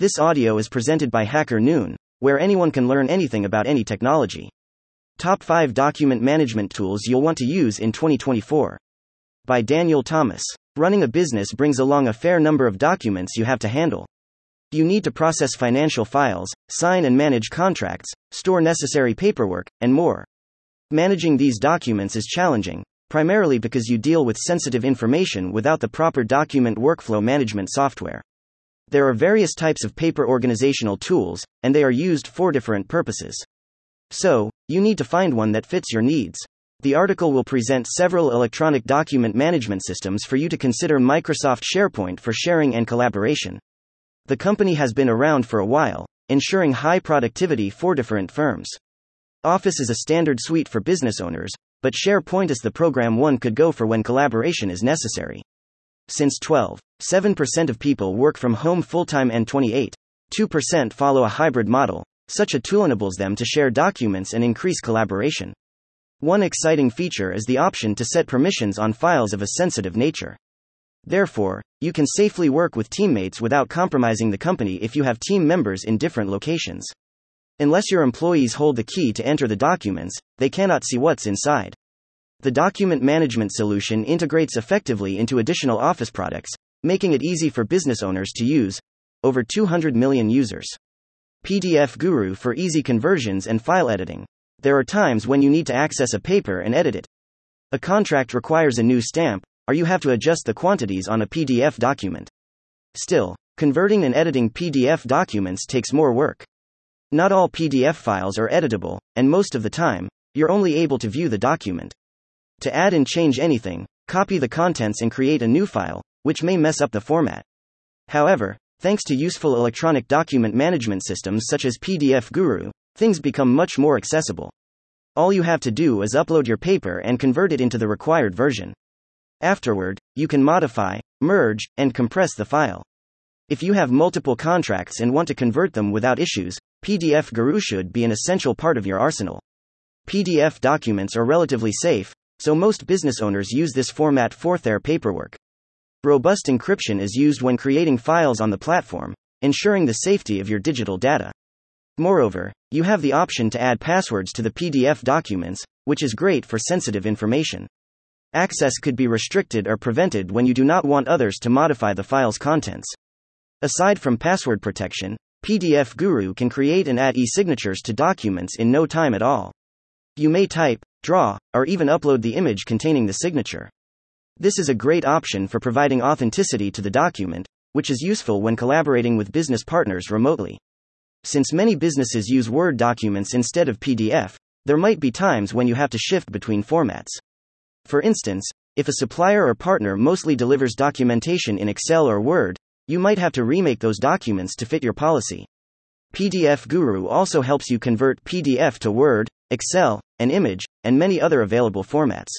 This audio is presented by Hacker Noon, where anyone can learn anything about any technology. Top 5 Document Management Tools You'll Want to Use in 2024. By Daniel Thomas. Running a business brings along a fair number of documents you have to handle. You need to process financial files, sign and manage contracts, store necessary paperwork, and more. Managing these documents is challenging, primarily because you deal with sensitive information without the proper document workflow management software. There are various types of paper organizational tools, and they are used for different purposes. So, you need to find one that fits your needs. The article will present several electronic document management systems for you to consider Microsoft SharePoint for sharing and collaboration. The company has been around for a while, ensuring high productivity for different firms. Office is a standard suite for business owners, but SharePoint is the program one could go for when collaboration is necessary. Since 12, 7% of people work from home full time and 28, 2% follow a hybrid model. Such a tool enables them to share documents and increase collaboration. One exciting feature is the option to set permissions on files of a sensitive nature. Therefore, you can safely work with teammates without compromising the company if you have team members in different locations. Unless your employees hold the key to enter the documents, they cannot see what's inside. The document management solution integrates effectively into additional Office products, making it easy for business owners to use. Over 200 million users. PDF Guru for easy conversions and file editing. There are times when you need to access a paper and edit it. A contract requires a new stamp, or you have to adjust the quantities on a PDF document. Still, converting and editing PDF documents takes more work. Not all PDF files are editable, and most of the time, you're only able to view the document. To add and change anything, copy the contents and create a new file, which may mess up the format. However, thanks to useful electronic document management systems such as PDF Guru, things become much more accessible. All you have to do is upload your paper and convert it into the required version. Afterward, you can modify, merge, and compress the file. If you have multiple contracts and want to convert them without issues, PDF Guru should be an essential part of your arsenal. PDF documents are relatively safe, so most business owners use this format for their paperwork. Robust encryption is used when creating files on the platform, ensuring the safety of your digital data. Moreover, you have the option to add passwords to the PDF documents, which is great for sensitive information. Access could be restricted or prevented when you do not want others to modify the file's contents. Aside from password protection, PDF Guru can create and add e signatures to documents in no time at all. You may type, draw, or even upload the image containing the signature. This is a great option for providing authenticity to the document, which is useful when collaborating with business partners remotely. Since many businesses use Word documents instead of PDF, there might be times when you have to shift between formats. For instance, if a supplier or partner mostly delivers documentation in Excel or Word, you might have to remake those documents to fit your policy. PDF Guru also helps you convert PDF to Word, Excel, an image, and many other available formats.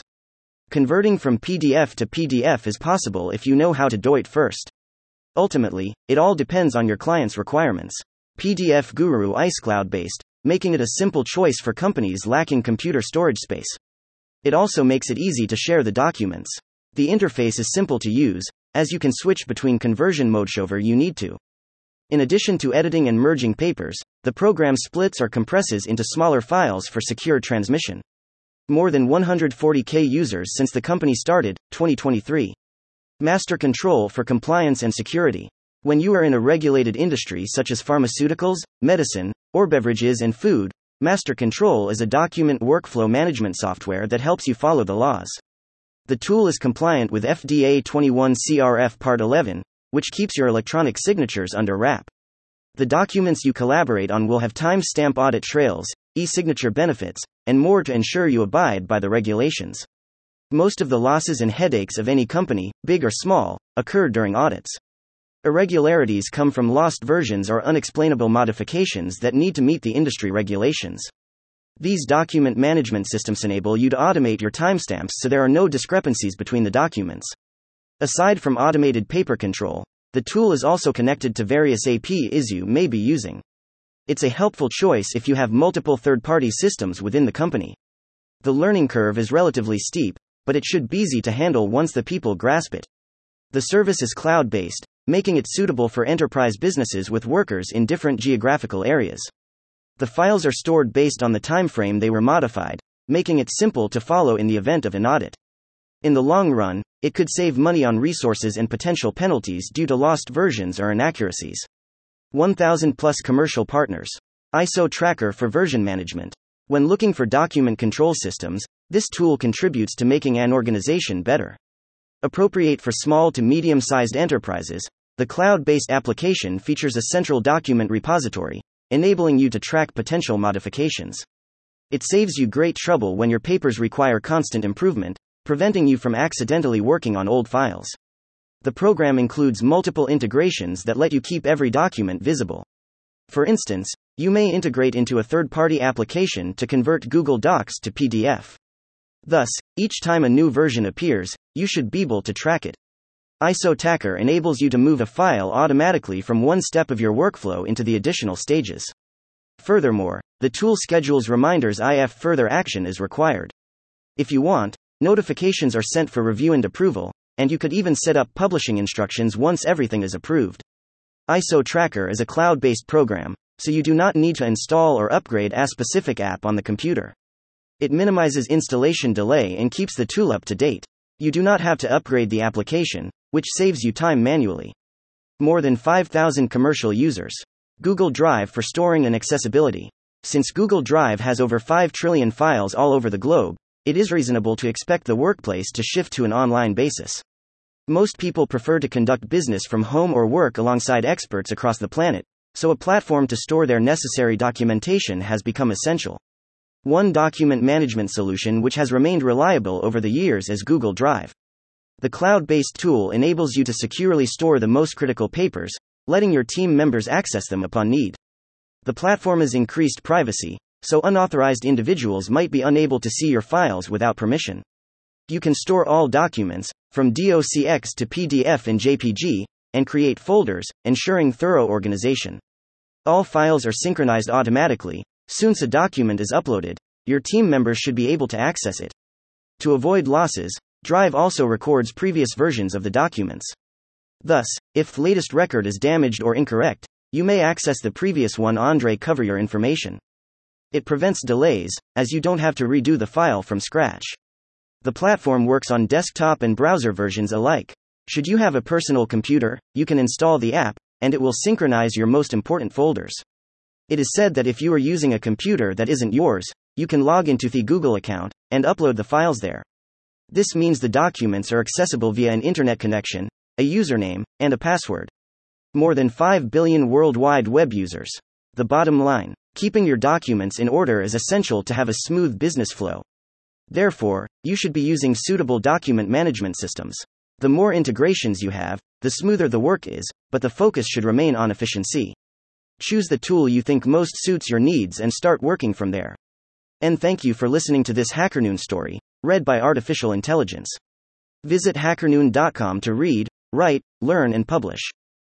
Converting from PDF to PDF is possible if you know how to do it first. Ultimately, it all depends on your client's requirements. PDF Guru is cloud based, making it a simple choice for companies lacking computer storage space. It also makes it easy to share the documents. The interface is simple to use, as you can switch between conversion modes whenever you need to. In addition to editing and merging papers, the program splits or compresses into smaller files for secure transmission. More than 140k users since the company started, 2023. Master control for compliance and security. When you are in a regulated industry such as pharmaceuticals, medicine, or beverages and food, Master Control is a document workflow management software that helps you follow the laws. The tool is compliant with FDA 21 CRF Part 11, which keeps your electronic signatures under wrap. The documents you collaborate on will have timestamp audit trails, e signature benefits, and more to ensure you abide by the regulations. Most of the losses and headaches of any company, big or small, occur during audits. Irregularities come from lost versions or unexplainable modifications that need to meet the industry regulations. These document management systems enable you to automate your timestamps so there are no discrepancies between the documents. Aside from automated paper control, the tool is also connected to various APIs you may be using. It's a helpful choice if you have multiple third party systems within the company. The learning curve is relatively steep, but it should be easy to handle once the people grasp it. The service is cloud based, making it suitable for enterprise businesses with workers in different geographical areas. The files are stored based on the time frame they were modified, making it simple to follow in the event of an audit. In the long run, it could save money on resources and potential penalties due to lost versions or inaccuracies. 1000 plus commercial partners. ISO Tracker for version management. When looking for document control systems, this tool contributes to making an organization better. Appropriate for small to medium sized enterprises, the cloud based application features a central document repository, enabling you to track potential modifications. It saves you great trouble when your papers require constant improvement, preventing you from accidentally working on old files. The program includes multiple integrations that let you keep every document visible. For instance, you may integrate into a third party application to convert Google Docs to PDF. Thus, each time a new version appears, you should be able to track it. ISO Tracker enables you to move a file automatically from one step of your workflow into the additional stages. Furthermore, the tool schedules reminders if further action is required. If you want, Notifications are sent for review and approval, and you could even set up publishing instructions once everything is approved. ISO Tracker is a cloud based program, so you do not need to install or upgrade a specific app on the computer. It minimizes installation delay and keeps the tool up to date. You do not have to upgrade the application, which saves you time manually. More than 5,000 commercial users. Google Drive for storing and accessibility. Since Google Drive has over 5 trillion files all over the globe, it is reasonable to expect the workplace to shift to an online basis. Most people prefer to conduct business from home or work alongside experts across the planet, so a platform to store their necessary documentation has become essential. One document management solution which has remained reliable over the years is Google Drive. The cloud based tool enables you to securely store the most critical papers, letting your team members access them upon need. The platform has increased privacy, so unauthorized individuals might be unable to see your files without permission. You can store all documents, from DOCX to PDF and JPG, and create folders, ensuring thorough organization. All files are synchronized automatically. Soon a document is uploaded, your team members should be able to access it. To avoid losses, Drive also records previous versions of the documents. Thus, if the latest record is damaged or incorrect, you may access the previous one Andre cover your information. It prevents delays, as you don't have to redo the file from scratch. The platform works on desktop and browser versions alike. Should you have a personal computer, you can install the app, and it will synchronize your most important folders. It is said that if you are using a computer that isn't yours, you can log into the Google account and upload the files there. This means the documents are accessible via an internet connection, a username, and a password. More than 5 billion worldwide web users. The bottom line Keeping your documents in order is essential to have a smooth business flow. Therefore, you should be using suitable document management systems. The more integrations you have, the smoother the work is, but the focus should remain on efficiency. Choose the tool you think most suits your needs and start working from there. And thank you for listening to this HackerNoon story, read by Artificial Intelligence. Visit hackerNoon.com to read, write, learn, and publish.